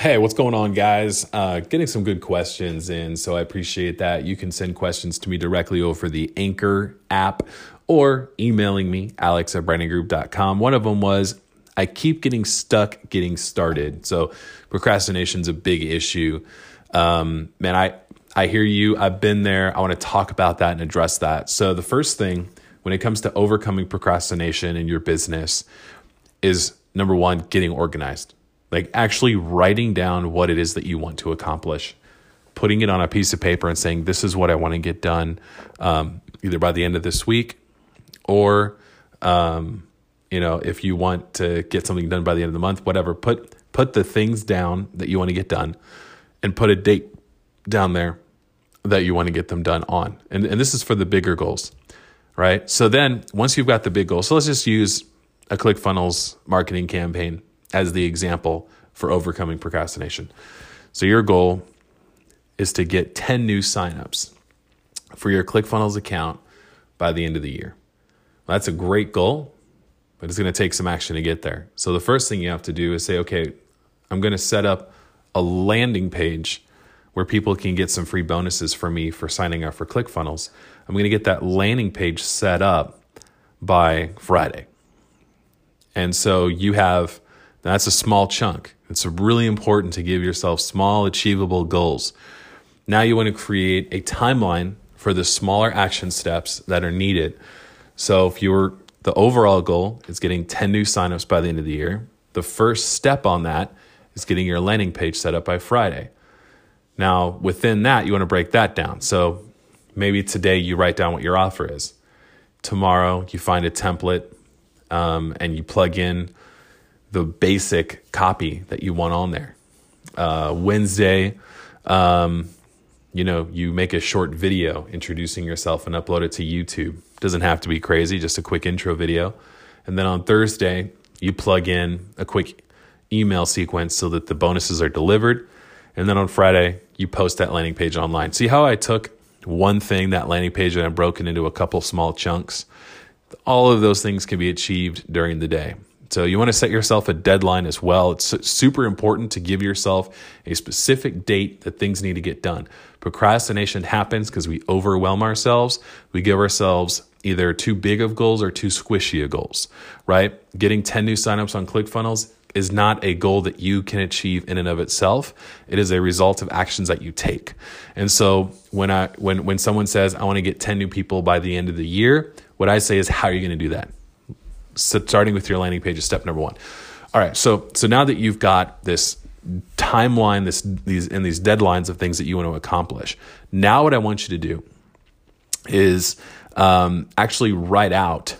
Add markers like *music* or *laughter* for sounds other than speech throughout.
Hey, what's going on, guys? Uh, getting some good questions in, so I appreciate that. You can send questions to me directly over the Anchor app or emailing me, alex at brandinggroup.com. One of them was I keep getting stuck getting started. So procrastination is a big issue. Um, man, I, I hear you. I've been there. I want to talk about that and address that. So the first thing when it comes to overcoming procrastination in your business is number one, getting organized like actually writing down what it is that you want to accomplish, putting it on a piece of paper and saying, This is what I want to get done, um, either by the end of this week or, um, you know, if you want to get something done by the end of the month, whatever, put, put the things down that you want to get done and put a date down there that you want to get them done on. And, and this is for the bigger goals, right? So then once you've got the big goal, so let's just use a ClickFunnels marketing campaign as the example for overcoming procrastination. So your goal is to get 10 new signups for your ClickFunnels account by the end of the year. Well, that's a great goal, but it's going to take some action to get there. So the first thing you have to do is say, okay, I'm going to set up a landing page where people can get some free bonuses for me for signing up for ClickFunnels. I'm going to get that landing page set up by Friday. And so you have that's a small chunk. It's really important to give yourself small, achievable goals. Now you want to create a timeline for the smaller action steps that are needed. So if you were the overall goal is getting 10 new signups by the end of the year, the first step on that is getting your landing page set up by Friday. Now, within that, you want to break that down. So maybe today you write down what your offer is. Tomorrow, you find a template um, and you plug in the basic copy that you want on there. Uh, Wednesday, um, you know, you make a short video introducing yourself and upload it to YouTube. Doesn't have to be crazy, just a quick intro video. And then on Thursday, you plug in a quick email sequence so that the bonuses are delivered. And then on Friday, you post that landing page online. See how I took one thing, that landing page, and I broke it into a couple small chunks? All of those things can be achieved during the day. So you want to set yourself a deadline as well. It's super important to give yourself a specific date that things need to get done. Procrastination happens because we overwhelm ourselves. We give ourselves either too big of goals or too squishy of goals, right? Getting 10 new signups on ClickFunnels is not a goal that you can achieve in and of itself. It is a result of actions that you take. And so when I when when someone says I want to get 10 new people by the end of the year, what I say is how are you going to do that? Starting with your landing page is step number one. All right, so so now that you've got this timeline, this these and these deadlines of things that you want to accomplish, now what I want you to do is um, actually write out,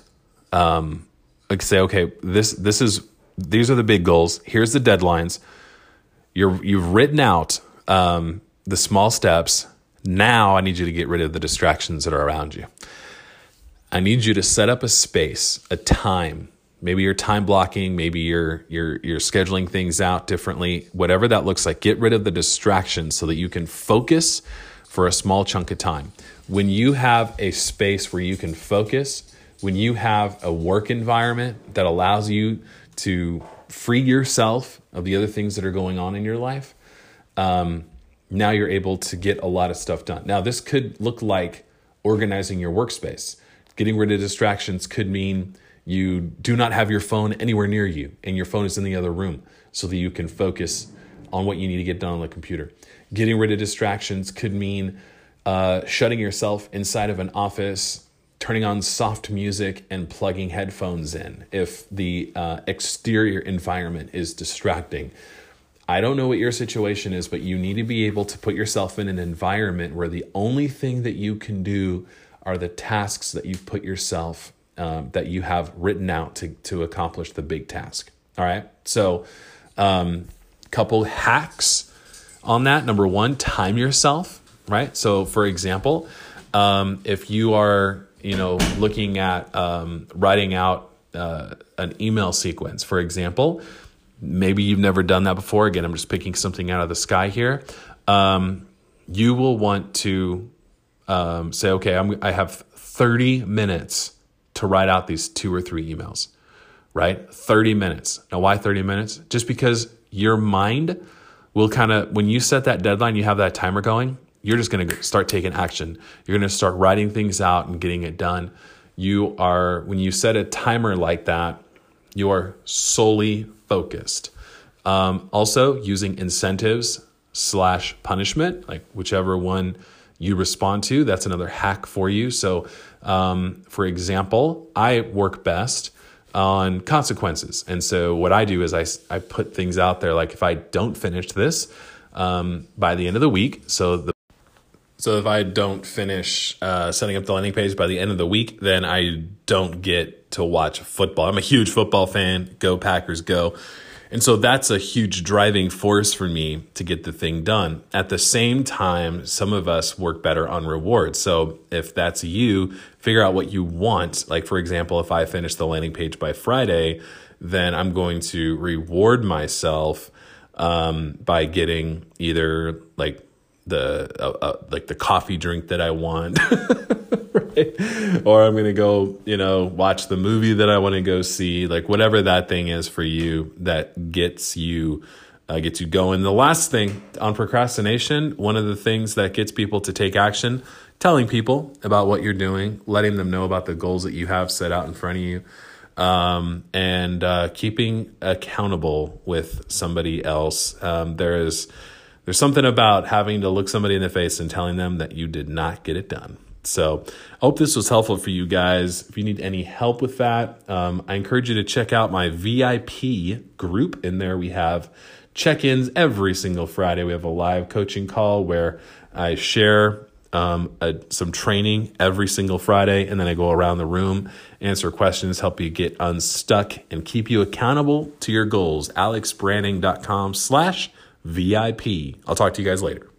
um, like say, okay, this this is these are the big goals. Here's the deadlines. You're you've written out um, the small steps. Now I need you to get rid of the distractions that are around you. I need you to set up a space, a time. Maybe you're time blocking, maybe you're you're you're scheduling things out differently. Whatever that looks like, get rid of the distractions so that you can focus for a small chunk of time. When you have a space where you can focus, when you have a work environment that allows you to free yourself of the other things that are going on in your life, um, now you're able to get a lot of stuff done. Now, this could look like organizing your workspace. Getting rid of distractions could mean you do not have your phone anywhere near you and your phone is in the other room so that you can focus on what you need to get done on the computer. Getting rid of distractions could mean uh, shutting yourself inside of an office, turning on soft music, and plugging headphones in if the uh, exterior environment is distracting. I don't know what your situation is, but you need to be able to put yourself in an environment where the only thing that you can do are the tasks that you've put yourself um, that you have written out to, to accomplish the big task. All right. So, um, couple hacks on that. Number one, time yourself. Right. So, for example, um, if you are, you know, looking at um, writing out uh, an email sequence, for example, maybe you've never done that before. Again, I'm just picking something out of the sky here. Um, you will want to um, say, okay, I'm, I have 30 minutes to write out these two or three emails, right? 30 minutes. Now, why 30 minutes? Just because your mind we'll kind of when you set that deadline, you have that timer going. You're just going to start taking action. You're going to start writing things out and getting it done. You are when you set a timer like that, you are solely focused. Um, also, using incentives slash punishment, like whichever one you respond to, that's another hack for you. So, um, for example, I work best on consequences. And so, what I do is I, I put things out there like if I don't finish this um, by the end of the week, so the so if I don't finish uh, setting up the landing page by the end of the week, then I don't get to watch football. I'm a huge football fan. Go Packers, go! And so that's a huge driving force for me to get the thing done. At the same time, some of us work better on rewards. So if that's you, figure out what you want. Like, for example, if I finish the landing page by Friday, then I'm going to reward myself um, by getting either like the uh, uh, like the coffee drink that I want, *laughs* *laughs* Or I'm gonna go, you know, watch the movie that I want to go see, like whatever that thing is for you that gets you uh, gets you going. The last thing on procrastination, one of the things that gets people to take action, telling people about what you're doing, letting them know about the goals that you have set out in front of you. Um, and uh, keeping accountable with somebody else. Um, there is there's something about having to look somebody in the face and telling them that you did not get it done. So I hope this was helpful for you guys. If you need any help with that, um, I encourage you to check out my VIP group. In there, we have check ins every single Friday. We have a live coaching call where I share um, a, some training every single Friday, and then I go around the room, answer questions, help you get unstuck, and keep you accountable to your goals. AlexBranding.com slash VIP. I'll talk to you guys later.